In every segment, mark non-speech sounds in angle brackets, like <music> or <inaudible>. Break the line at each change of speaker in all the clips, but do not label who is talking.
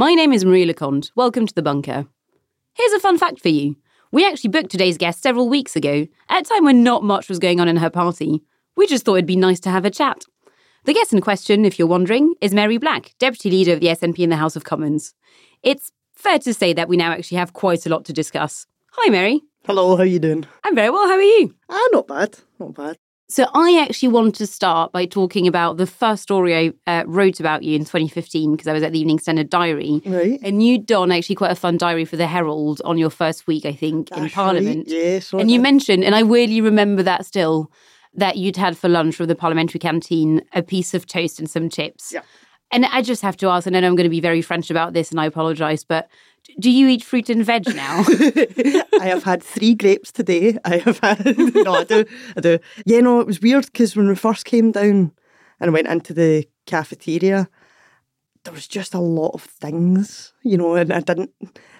My name is Marie Le Conte. Welcome to The Bunker. Here's a fun fact for you. We actually booked today's guest several weeks ago, at a time when not much was going on in her party. We just thought it'd be nice to have a chat. The guest in question, if you're wondering, is Mhairi Black, Deputy Leader of the SNP in the House of Commons. It's fair to say that we now actually have quite a lot to discuss. Hi, Mhairi.
Hello, how are you doing?
I'm very well. How are you?
Ah, not bad, not bad.
So, I actually want to start by talking about the first story I uh, wrote about you in 2015 because I was at the Evening Standard Diary.
Right.
And you'd done actually quite a fun diary for the Herald on your first week, I think, in Parliament.
Right. Yes.
And you mentioned, and I weirdly remember that still, that you'd had for lunch from the parliamentary canteen a piece of toast and some chips.
Yeah.
And I just have to ask, and I know I'm going to be very French about this, and I apologise, but do you eat fruit and veg now? <laughs>
I have had three grapes today. I have had <laughs> no, I do, I do. Yeah, no, it was weird because when we first came down and I went into the cafeteria, there was just a lot of things, you know, and I didn't,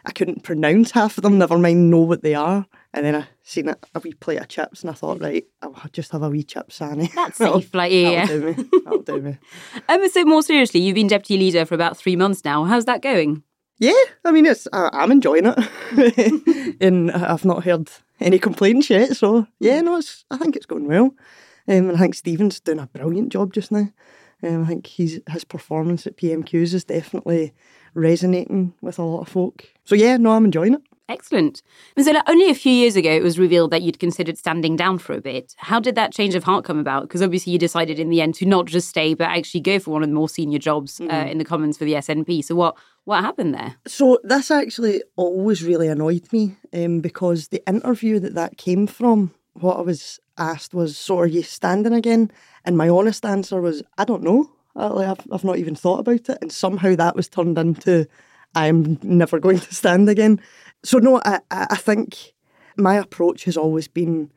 I couldn't pronounce half of them. Never mind know what they are. And then I seen a, a wee plate of chips, and I thought, right, I'll just have a wee chip, Sanny.
That's <laughs> safe, like yeah.
That'll do me. That'll do me.
Um, so more seriously, you've been deputy leader for about three months now. How's that going?
Yeah, I mean, it's I, I'm enjoying it, <laughs> and I've not heard any complaints yet. So yeah, no, it's I think it's going well, um, and I think Stephen's doing a brilliant job just now. Um, I think he's his performance at PMQs is definitely resonating with a lot of folk. So yeah, no, I'm enjoying it.
Excellent. So, only a few years ago, it was revealed that you'd considered standing down for a bit. How did that change of heart come about? Because obviously, you decided in the end to not just stay, but actually go for one of the more senior jobs uh, in the Commons for the SNP. So, what what happened there?
So this actually always really annoyed me um, because the interview that that came from, what I was asked was, "So are you standing again?" And my honest answer was, "I don't know. I, like, I've, I've not even thought about it." And somehow that was turned into, "I'm never going to stand again." So no, I, I think my approach has always been,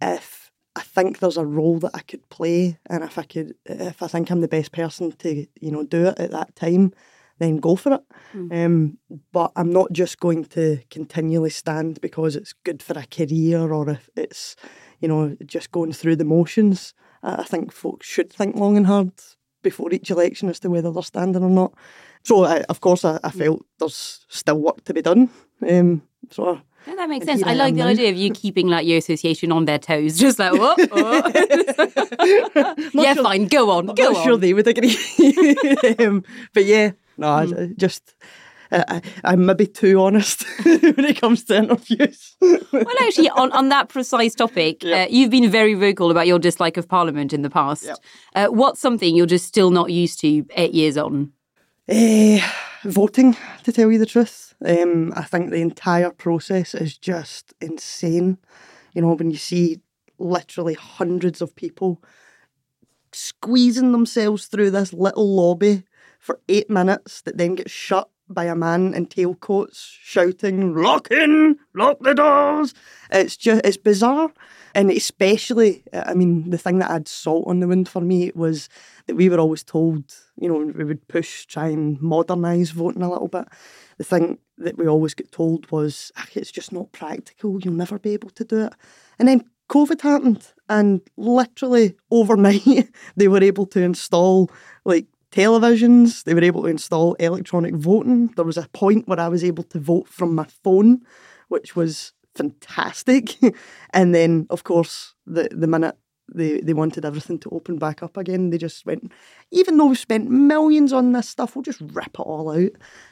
if I think there's a role that I could play, and if I could, if I think I'm the best person to, you know, do it at that time, then go for it. Um, but I'm not just going to continually stand because it's good for a career or if it's, you know, just going through the motions. I think folks should think long and hard before each election as to whether they're standing or not. So, I, of course, I, I felt there's still work to be done. Um, so,
that makes sense. I like the
now.
idea of you keeping like your association on their toes, just like what? <laughs> yeah,
sure-
fine. Go on.
I'm
go
not
on.
sure they would agree. <laughs> um, but yeah, no, I- I just I, I, I'm maybe too honest <laughs> when it comes to interviews.
Well, actually, on, on that precise topic,
Yeah.
uh, you've been very vocal about your dislike of Parliament in the past.
Yeah.
Uh, what's something you're just still not used to eight years on?
Eh, voting, to tell you the truth. Um, I think the entire process is just insane. You know, when you see literally hundreds of people squeezing themselves through this little lobby for eight minutes that then gets shut by a man in tailcoats shouting, Lock in! Lock the doors! It's just, it's bizarre. And especially, I mean, the thing that had salt on the wound for me was that we were always told, you know, we would push, try and modernise voting a little bit. The thing that we always get told was, "Ah, it's just not practical, you'll never be able to do it. And then COVID happened, and literally overnight, <laughs> they were able to install like televisions, they were able to install electronic voting. There was a point where I was able to vote from my phone, which was fantastic. <laughs> and then, of course, the, the minute they, they wanted everything to open back up again, they just went, even though we've spent millions on this stuff, we'll just rip it all out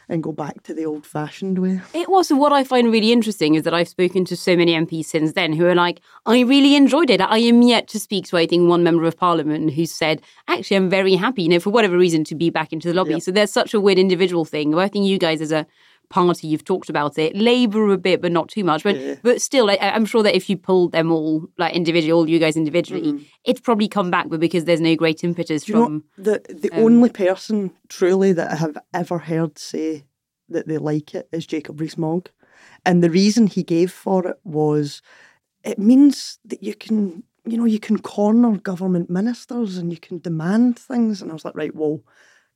and go back to the old fashioned way.
It was what I find really interesting is that I've spoken to so many MPs since then who are like, I really enjoyed it. I am yet to speak to, I think, one member of parliament who said, actually, I'm very happy, you know, for whatever reason, to be back into the lobby.
Yep.
So there's such a weird individual thing. I think you guys as a party, you've talked about it. Labour a bit, but not too much. But
Yeah.
but still, I- I'm sure that if you pulled them all, like individually, all you guys individually, it'd probably come back, but because there's no great impetus
you
from.
the the
um,
only person truly that I have ever heard say that they like it is Jacob Rees-Mogg, and the reason he gave for it was it means that you can you know you can corner government ministers and you can demand things, and I was like, right, well.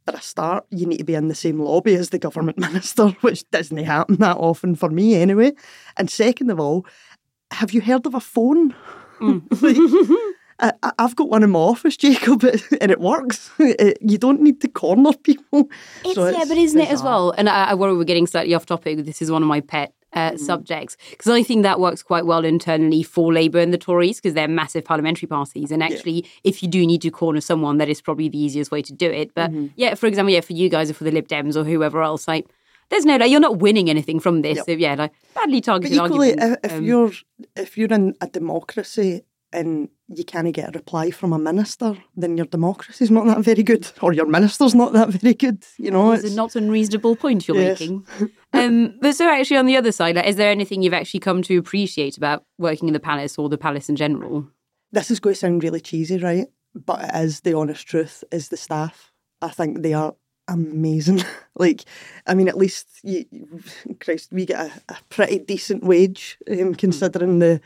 For a start, you need to be in the same lobby as the government <laughs> minister, which doesn't happen that often for me anyway. And second of all, have you heard of a phone?
Mm. <laughs>
Like, I, I've got one in my office, Jacob, <laughs> and it works. You don't need to corner people.
It's,
So
yeah, but isn't it as well? And I, I worry we're getting slightly off topic. This is one of my pet uh,
Mm-hmm.
subjects because I think that works quite well internally for Labour and the Tories because they're massive parliamentary parties. And actually, if you do need to corner someone, that is probably the easiest way to do it. But
Mm-hmm.
yeah, for example, yeah, for you guys or for the Lib Dems or whoever else, like. There's no, like, you're not winning anything from this. So, yeah, like badly
But
targeted
equally,
argument.
if, if
Um,
you're if you're in a democracy and you can't get a reply from a minister, then your democracy's not that very good, or your minister's not that very good. You know,
It's
it's,
a not unreasonable point you're
Yes.
making. <laughs> Um, but so actually, on the other side, like, is there anything you've actually come to appreciate about working in the palace or the palace in general?
this is going to sound really cheesy, right? But it is the honest truth. Is the staff? I think they are amazing. <laughs> like, I mean, at least you, Christ, we get a, a pretty decent wage um, considering the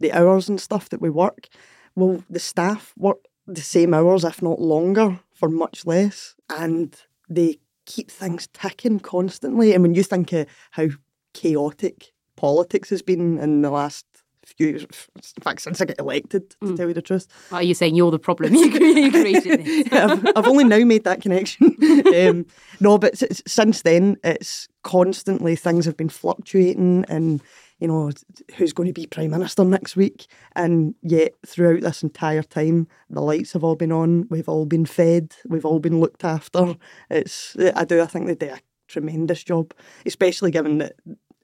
the hours and stuff that we work. Well, the staff work the same hours, if not longer, for much less, and they keep things ticking constantly. And when you think of how chaotic politics has been in the last few years, in fact, since I got elected, to tell you the truth,
Are you saying you're the problem? You cre- you created this. <laughs>
I've, I've only now made that connection. <laughs> um, no, but s- since then, it's constantly things have been fluctuating, and you know who's going to be prime minister next week. And yet, throughout this entire time, the lights have all been on. We've all been fed. We've all been looked after. It's I do. I think they do a tremendous job, especially given that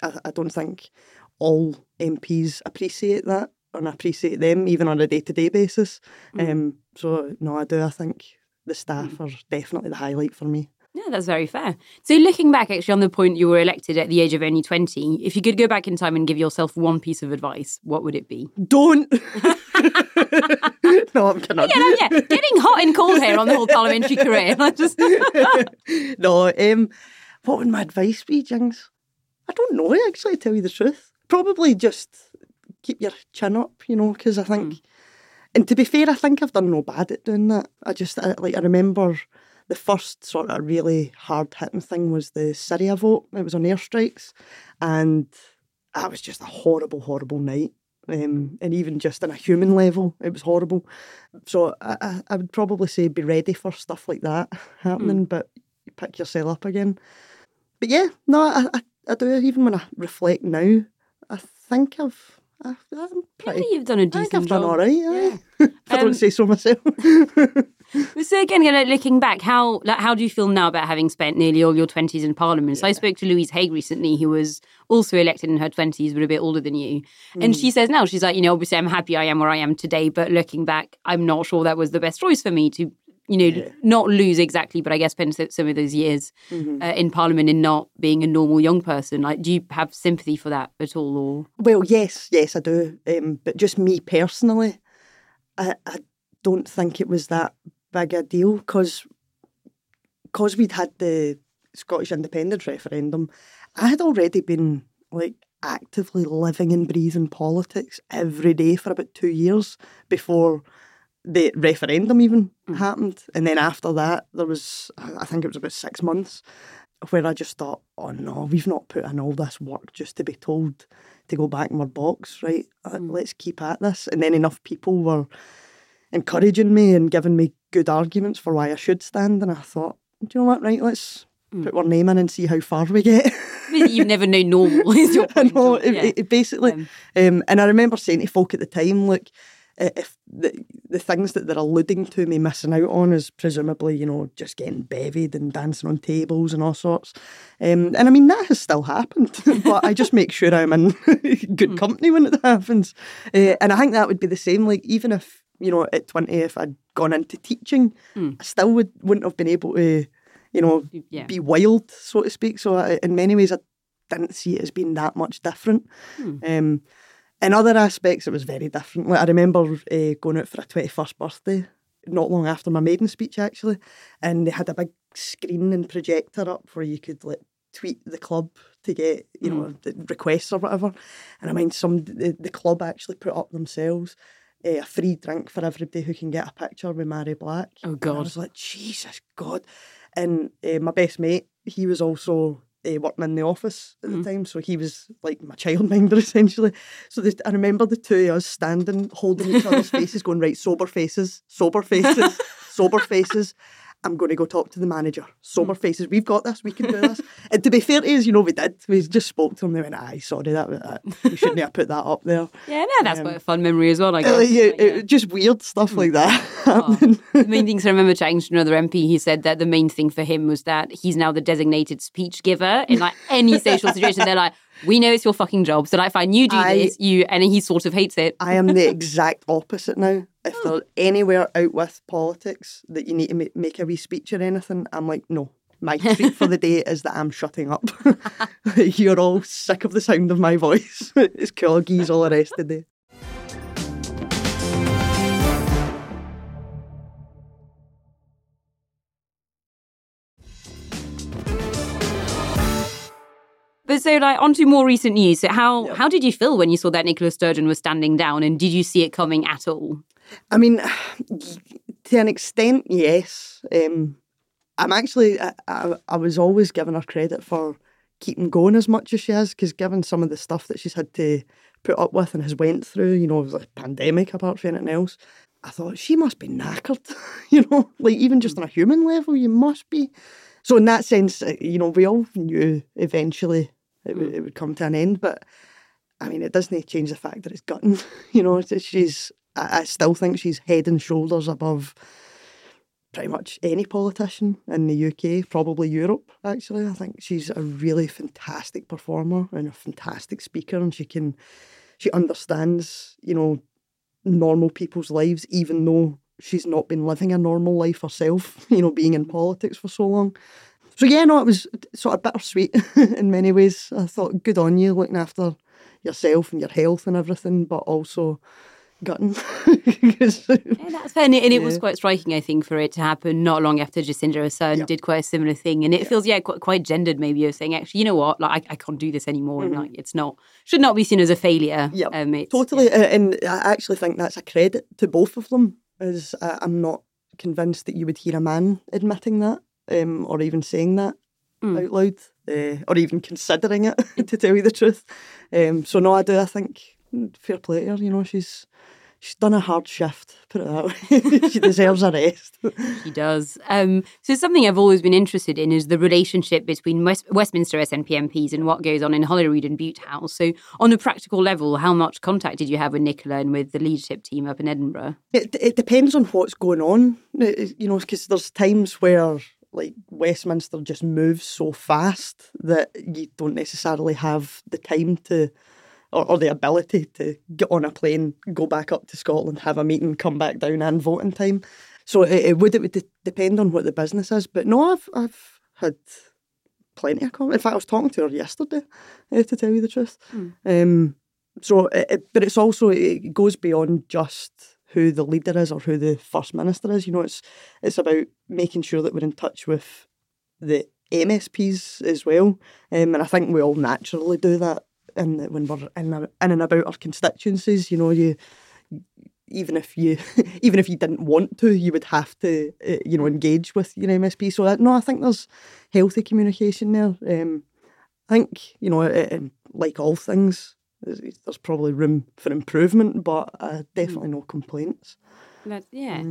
I, I don't think all MPs appreciate that and appreciate them even on a day to day basis. Um, so no, I do. I think the staff are definitely the highlight for me.
Yeah, that's very fair. So, looking back actually on the point you were elected at the age of only 20, if you could go back in time and give yourself one piece of advice, what would it be?
Don't. <laughs> no, I'm kidding.
Yeah, yeah, getting hot and cold here on the whole parliamentary career. <laughs> I just, <laughs>
no, um, what would my advice be, Jings? I don't know, actually, to tell you the truth. Probably just keep your chin up, you know, because I think, and to be fair, I think I've done no bad at doing that. I just, I, like, I remember the first sort of really hard hitting thing was the Syria vote. It was on airstrikes, and that was just a horrible, horrible night. Um, and even just on a human level, it was horrible. So I, I, I would probably say be ready for stuff like that happening, but pick yourself up again. But yeah, no, I, I, I do. Even when I reflect now, I think I've, I've I'm
yeah,
pretty.
you've done a decent I
think I've done
job.
all right. Yeah. <laughs> if I
Um,
don't say so myself. <laughs> <laughs>
So again, you know, looking back, how like, how do you feel now about having spent nearly all your twenties in Parliament? So I spoke to Louise Haig recently, who was also elected in her twenties, but a bit older than you. And she says now she's like, you know, obviously I'm happy I am where I am today, but looking back, I'm not sure that was the best choice for me to, you know, not lose exactly, but I guess spend some of those years
Mm-hmm.
uh, in Parliament and not being a normal young person. Like, do you have sympathy for that at all, or?
Well, yes, yes, I do. Um, but just me personally, I, I don't think it was that big a deal because because we'd had the Scottish independence referendum. I had already been like actively living and breathing politics every day for about two years before the referendum even happened. And then after that, there was, I think it was about six months, where I just thought, oh no, we've not put in all this work just to be told to go back in our box, right? Uh, Let's keep at this. And then enough people were encouraging me and giving me good arguments for why I should stand. And I thought, do you know what, right, let's put our name in and see how far we get. <laughs>
You've never known normal, <laughs> is your <laughs>
I
point.
know, it,
yeah.
it- it basically.
Um,
Um, and I remember saying to folk at the time, look, if the, the things that they're alluding to me missing out on is presumably, you know, just getting bevied and dancing on tables and all sorts. Um, and I mean, that has still happened, but I just make sure I'm in good company when it happens. Uh, and I think that would be the same, like, even if, you know, at 20, if I'd gone into teaching, I still would, wouldn't have been able to, you know,
Yeah.
be wild, so to speak. So I, in many ways, I didn't see it as being that much different. Um, in other aspects, it was very different. Like I remember uh, going out for a twenty-first birthday not long after my maiden speech, actually, and they had a big screen and projector up where you could like tweet the club to get you know the requests or whatever. And I mean, some the, the club actually put up themselves. Eh, a free drink for everybody who can get a picture with Mhairi Black.
Oh,
And
God.
I was like, Jesus God. And uh, my best mate, he was also uh, working in the office at the time, so he was like my childminder <laughs> essentially. So this, I remember the two of us standing, holding each other's <laughs> faces, going right, sober faces, sober faces, sober <laughs> faces. I'm going to go talk to the manager. Sober hmm. faces. We've got this. We can do this. <laughs> and to be fair to us, you know, we did. We just spoke to them. They went, "Aye, sorry, that, that we shouldn't have put that up there." <laughs>
Yeah, no, that's um, quite a fun memory as well. I
Uh, yeah,
yeah.
it- just weird stuff like that. <laughs>
Oh. the main things I remember chatting to another MP, he said that the main thing for him was that he's now the designated speech giver in like any social situation. They're like, we know it's your fucking job. So like fine, you do
I-
this, you and he sort of hates it.
I am the exact opposite now. If oh. they're anywhere out with politics that you need to ma- make a wee speech or anything, I'm like, no. My <laughs> treat for the day is that I'm shutting up. <laughs> You're all sick of the sound of my voice. <laughs> it's corgis all the rest of the.
But so like onto more recent news. So how how did you feel when you saw that Nicola Sturgeon was standing down and did you see it coming at all?
I mean, to an extent, yes. Um, I'm actually, I, I, I was always giving her credit for keeping going as much as she has, because given some of the stuff that she's had to put up with and has went through, you know, the pandemic apart from anything else, I thought she must be knackered, <laughs> you know, like even just on a human level, you must be. So in that sense, uh, you know, we all knew eventually it, would, it would come to an end, but I mean, it doesn't change the fact that it's gotten, <laughs> You know, it's, she's. I, I still think she's head and shoulders above pretty much any politician in the UK, probably Europe. Actually, I think she's a really fantastic performer and a fantastic speaker, and she can, she understands, you know, normal people's lives, even though she's not been living a normal life herself. <laughs> You know, being in politics for so long. So yeah, no, it was sort of bittersweet <laughs> in many ways. I thought, good on you, looking after yourself and your health and everything, but also 'Cause- <laughs>
Yeah, that's fair. And it, and it was quite striking, I think, for it to happen not long after Jacinda Ardern did quite a similar thing. And it feels, yeah, quite, quite gendered maybe of saying, actually, you know what, like I, I can't do this anymore. And like it's not, should not be seen as a failure.
Yep,
Um,
totally. And I actually think that's a credit to both of them. as uh, I'm not convinced that you would hear a man admitting that, um, or even saying that out loud, uh, or even considering it. <laughs> to tell you the truth, um, so no, I do. I think mm, fair play to her. You know, she's she's done a hard shift. Put it that way. <laughs> she deserves a rest.
She does. Um, so something I've always been interested in is the relationship between West- Westminster SNP MPs and what goes on in Holyrood and Bute House. So on a practical level, how much contact did you have with Nicola and with the leadership team up in Edinburgh?
It, it depends on what's going on, It- you know, because there's times where like Westminster just moves so fast that you don't necessarily have the time to or, or the ability to get on a plane, go back up to Scotland, have a meeting, come back down and vote in time. So it, it would it would de- depend on what the business is. But no, I've I've had plenty of comments. In fact, I was talking to her yesterday, uh, to tell you the truth. Um, so, it, it- but it's also it goes beyond just who the leader is or who the first minister is. You know, it's it's about making sure that we're in touch with the MSPs as well, um, and I think we all naturally do that. And when we're in, in and about our constituencies, you know, you even if you <laughs> even if you didn't want to, you would have to uh, you know engage with your MSP. So uh, no, I think there's healthy communication there. Um, I think you know, uh, um, like all things, there's, there's probably room for improvement, but uh, definitely no complaints.
That's, yeah.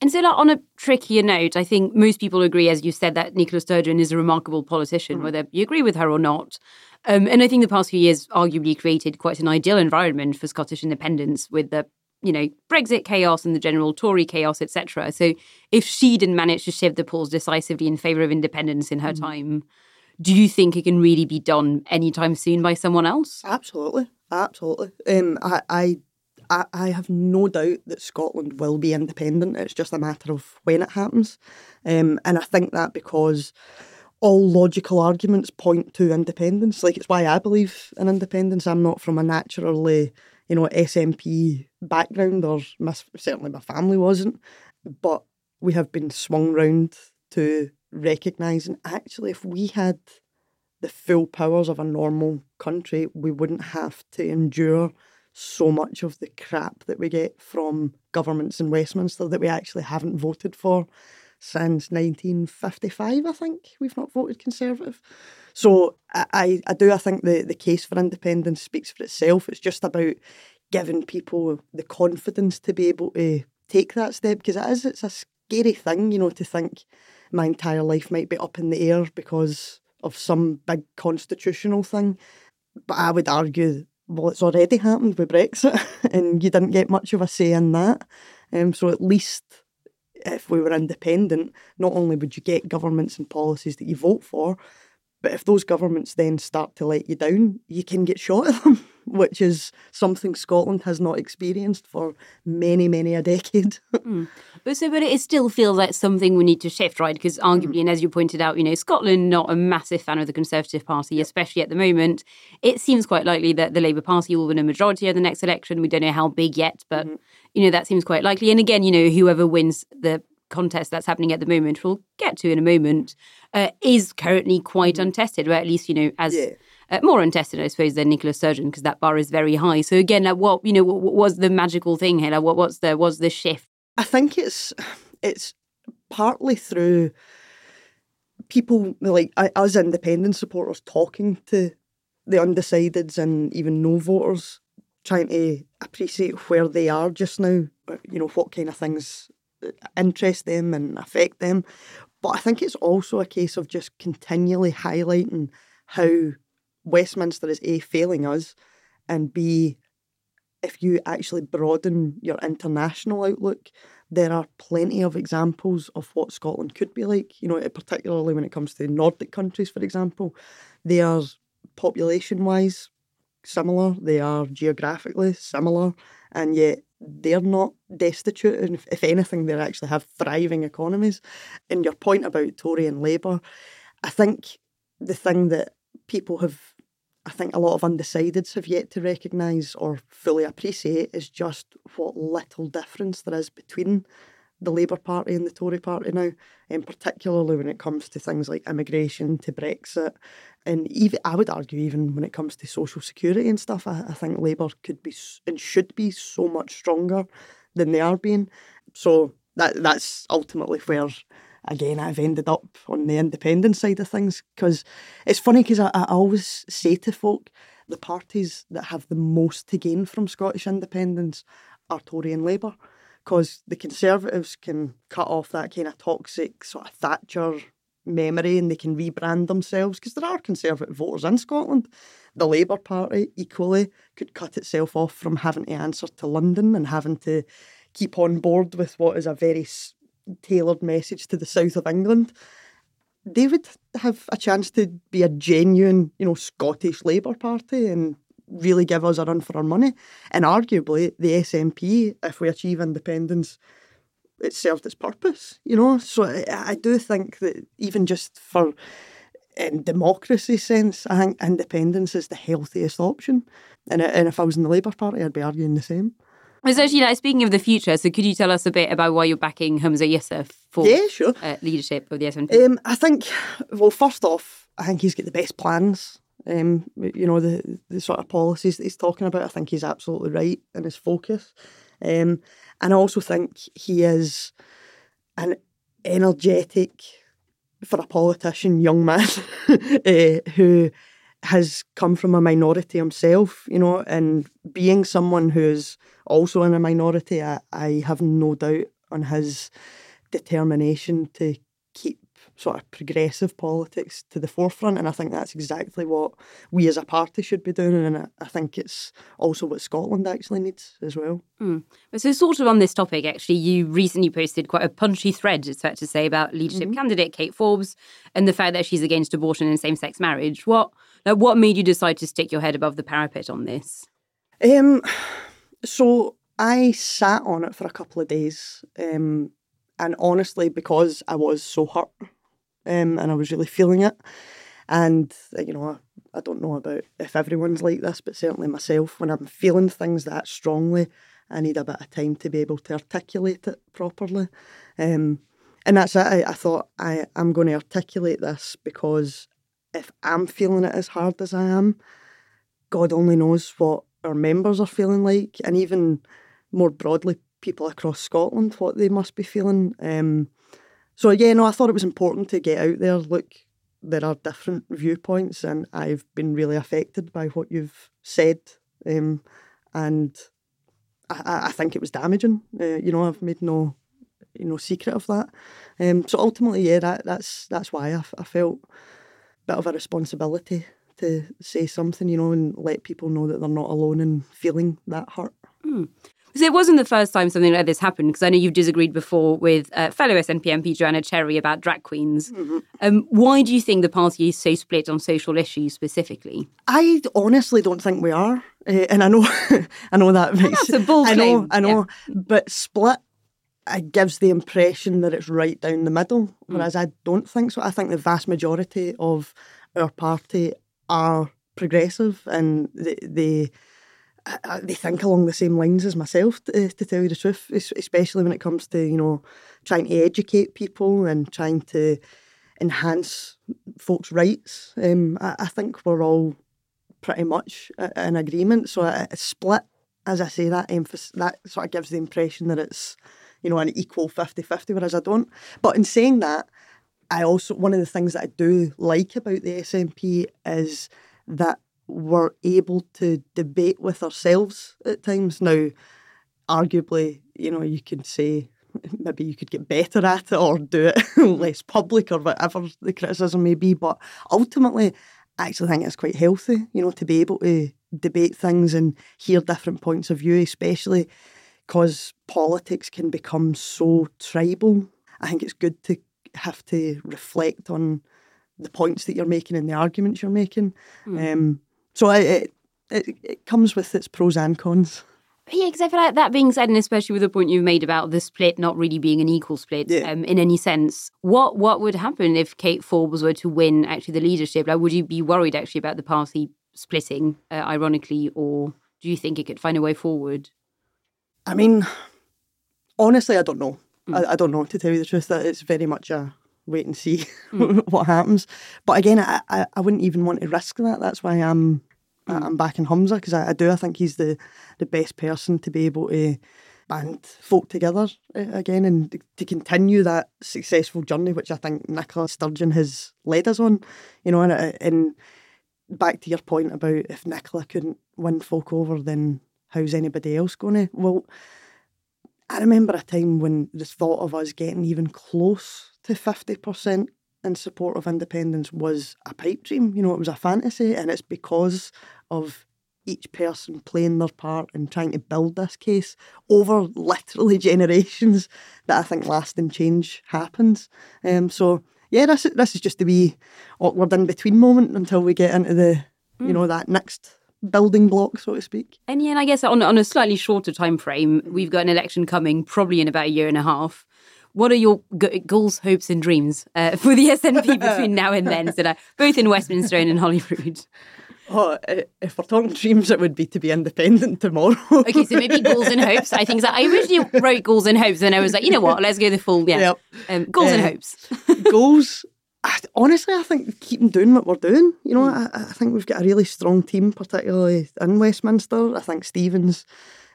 And so, like, on a trickier note, I think most people agree, as you said, that Nicola Sturgeon is a remarkable politician, whether you agree with her or not. Um, and I think the past few years arguably created quite an ideal environment for Scottish independence with the, you know, Brexit chaos and the general Tory chaos, etc. So, if she didn't manage to shift the polls decisively in favour of independence in her time, do you think it can really be done anytime soon by someone else?
Absolutely, absolutely. Um, I, I, I, I have no doubt that Scotland will be independent. It's just a matter of when it happens, um, and I think that because all logical arguments point to independence. Like it's why I believe in independence. I'm not from a naturally, you know, SNP background, or my, certainly my family wasn't, but we have been swung round to recognising actually if we had the full powers of a normal country, we wouldn't have to endure so much of the crap that we get from governments in Westminster that we actually haven't voted for since 1955, I think. We've not voted Conservative. So I, I do, I think the, the case for independence speaks for itself. It's just about giving people the confidence to be able to take that step because it is, it's a scary thing, you know, to think my entire life might be up in the air because of some big constitutional thing. But I would argue, well, it's already happened with Brexit <laughs> and you didn't get much of a say in that. Um, so at least if we were independent, not only would you get governments and policies that you vote for, but if those governments then start to let you down, you can get shot at them, <laughs> which is something Scotland has not experienced for many, many a decade. <laughs>
mm. But so, but it still feels like something we need to shift, right? Because arguably, mm. and as you pointed out, you know, Scotland not a massive fan of the Conservative Party, especially at the moment. It seems quite likely that the Labour Party will win a majority of the next election. We don't know how big yet, but mm. you know that seems quite likely. And again, you know, whoever wins the contest that's happening at the moment, we'll get to in a moment, uh, is currently quite mm. untested, or at least, you know, as yeah. uh, more untested, I suppose, than Nicola Sturgeon, because that bar is very high. So again, like what, you know, what, what was the magical thing here? Like what, what's the, was the shift?
I think it's, it's partly through people like us independent supporters talking to the undecideds and even no voters trying to appreciate where they are just now you know what kind of things interest them and affect them. But I think it's also a case of just continually highlighting how Westminster is A, failing us, and B, if you actually broaden your international outlook, there are plenty of examples of what Scotland could be like. You know, particularly when it comes to Nordic countries, for example, they are population wise similar, they are geographically similar, and yet they're not destitute. And if, if anything, they actually have thriving economies. And your point about Tory and Labour, I think the thing that people have, I think a lot of undecideds have yet to recognise or fully appreciate is just what little difference there is between the Labour Party and the Tory Party now, and particularly when it comes to things like immigration, to Brexit, and even I would argue even when it comes to social security and stuff, I, I think Labour could be and should be so much stronger than they are being. So that that's ultimately where again I've ended up on the independent side of things because it's funny because I, I always say to folk the parties that have the most to gain from Scottish independence are Tory and Labour because the Conservatives can cut off that kind of toxic sort of Thatcher memory and they can rebrand themselves because there are Conservative voters in Scotland. The Labour Party equally could cut itself off from having to answer to London and having to keep on board with what is a very tailored message to the south of England. They would have a chance to be a genuine, you know, Scottish Labour Party and really give us a run for our money. And arguably, the SNP, if we achieve independence, it served its purpose, you know. So I, I do think that even just for in democracy sense, I think independence is the healthiest option. And, and if I was in the Labour Party, I'd be arguing the same.
So actually, like, speaking of the future, so could you tell us a bit about why you're backing Humza Yousaf for
yeah, sure.
Uh, leadership of the SNP?
Um, I think, well, first off, I think he's got the best plans. Um, you know, the, the sort of policies that he's talking about, I think he's absolutely right in his focus. Um, and I also think he is an energetic, for a politician, young man uh, <laughs> who has come from a minority himself, you know, and being someone who's also in a minority, I, I have no doubt on his determination to keep sort of progressive politics to the forefront. And I think that's exactly what we as a party should be doing. And I think it's also what Scotland actually needs as well.
Mm. So, sort of on this topic, actually, you recently posted quite a punchy thread, it's fair to say, about leadership mm-hmm. candidate Kate Forbes and the fact that she's against abortion and same sex marriage. What, like, what made you decide to stick your head above the parapet on this?
Um, so, I sat on it for a couple of days. Um, and honestly, because I was so hurt um, and I was really feeling it. And uh, you know, I, I don't know about if everyone's like this, but certainly myself, when I'm feeling things that strongly, I need a bit of time to be able to articulate it properly. Um, and that's it. I, I thought I, I'm going to articulate this because if I'm feeling it as hard as I am, God only knows what our members are feeling like, and even more broadly, people across Scotland, what they must be feeling. Um, so yeah, no, I thought it was important to get out there. Look, there are different viewpoints, and I've been really affected by what you've said, um, and I, I, think it was damaging. Uh, you know, I've made no, you know, secret of that. Um, so ultimately, yeah, that, that's that's why I, I felt a bit of a responsibility to say something, you know, and let people know that they're not alone in feeling that hurt.
Mm. So it wasn't the first time something like this happened, because I know you've disagreed before with uh, fellow SNP MP Joanna Cherry about drag queens. Mm-hmm. Um, why do you think the party is so split on social issues specifically?
I honestly don't think we are, uh, and I know, <laughs> I know that makes
that's a bold
I know,
claim.
I know, yeah. but split it gives the impression that it's right down the middle, mm. whereas mm. I don't think so. I think the vast majority of our party are progressive and they, they they think along the same lines as myself, to, to, tell you the truth, especially when it comes to, you know, trying to educate people and trying to enhance folks' rights. Um, I, I, think we're all pretty much in agreement. So a, split, as I say, that emphasis, that sort of gives the impression that it's, you know, an equal 50-50, whereas I don't. But in saying that, I also, one of the things that I do like about the SNP is that we're able to debate with ourselves at times. Now, arguably, you know, you can say <laughs> maybe you could get better at it or do it <laughs> less public or whatever the criticism may be, but ultimately, I actually think it's quite healthy, you know, to be able to debate things and hear different points of view, especially because politics can become so tribal. I think it's good to have to reflect on the points that you're making and the arguments you're making. Mm. Um, so it, it, it comes with its pros and cons.
Yeah, because I feel like that being said, and especially with the point you've made about the split not really being an equal split yeah. um, in any sense, what what would happen if Kate Forbes were to win actually the leadership? Like, would you be worried actually about the party splitting, uh, ironically, or do you think it could find a way forward?
I mean, honestly, I don't know. Mm. I, I, don't know to tell you the truth. That it's very much a wait and see mm. <laughs> what happens. But again, I, I, I wouldn't even want to risk that. That's why I'm mm. I'm backing Humza because I, I, do. I think he's the the best person to be able to band folk together uh, again and to continue that successful journey, which I think Nicola Sturgeon has led us on. You know, and, uh, and back to your point about if Nicola couldn't win folk over, then how's anybody else going to? Well, I remember a time when the thought of us getting even close to 50% in support of independence was a pipe dream. You know, it was a fantasy, and it's because of each person playing their part and trying to build this case over literally <laughs> generations that I think lasting change happens. Um, so yeah, this this is just the wee awkward in between moment until we get into the mm. you know that next building block, so to speak.
And yeah, and I guess on on a slightly shorter time frame, we've got an election coming probably in about a year and a half. What are your goals, hopes, and dreams uh, for the <laughs> SNP between now and then, so that both in Westminster and in Holyrood? <laughs>
Oh, if we're talking dreams, it would be to be independent tomorrow.
okay, so maybe goals and <laughs> hopes. I think so. I originally wrote goals and hopes, and I was like, you know what? Let's go the full yeah. Yep. Um, goals uh, and hopes.
goals. I, honestly, I think keeping doing what we're doing. You know, I, I, think we've got a really strong team, particularly in Westminster. I think Stephen's,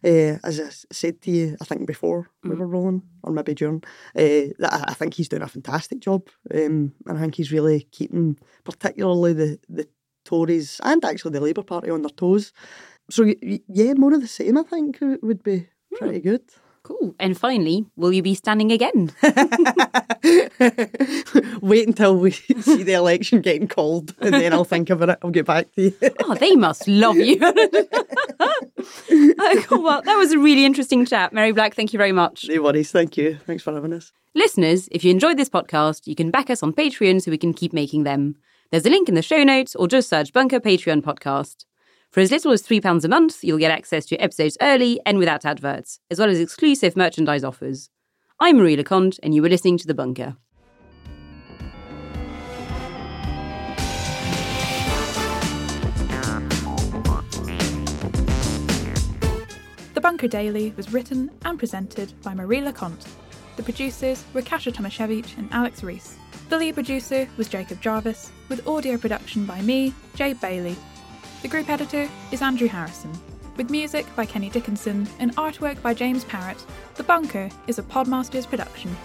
uh, as I said to you, I think before mm. we were rolling, or maybe during, uh, I, I think he's doing a fantastic job. Um, and I think he's really keeping, particularly the, the Tories and actually the Labour Party on their toes. So, yeah, more of the same, I think, would be pretty mm. good.
Cool. And finally, will you be standing again? <laughs>
Wait until we <laughs> see the election getting called and then I'll think about it. I'll get back to you. <laughs>
oh, they must love you. oh. Well, that was a really interesting chat. Mhairi Black, thank you very much.
No worries. Thank you. Thanks for having us.
Listeners, if you enjoyed this podcast, you can back us on Patreon so we can keep making them. There's a link in the show notes or just search Bunker Patreon Podcast. For as little as £3 a month, you'll get access to episodes early and without adverts, as well as exclusive merchandise offers. I'm Marie Le Conte, and you were listening to The Bunker.
The Bunker Daily was written and presented by Marie Le Conte. The producers were Kasia Tomasiewicz and Alex Rees. The lead producer was Jacob Jarvis, with audio production by me, Jay Bailey, the group editor is Andrew Harrison, with music by Kenny Dickinson and artwork by James Parrott. The Bunker is a Podmasters production.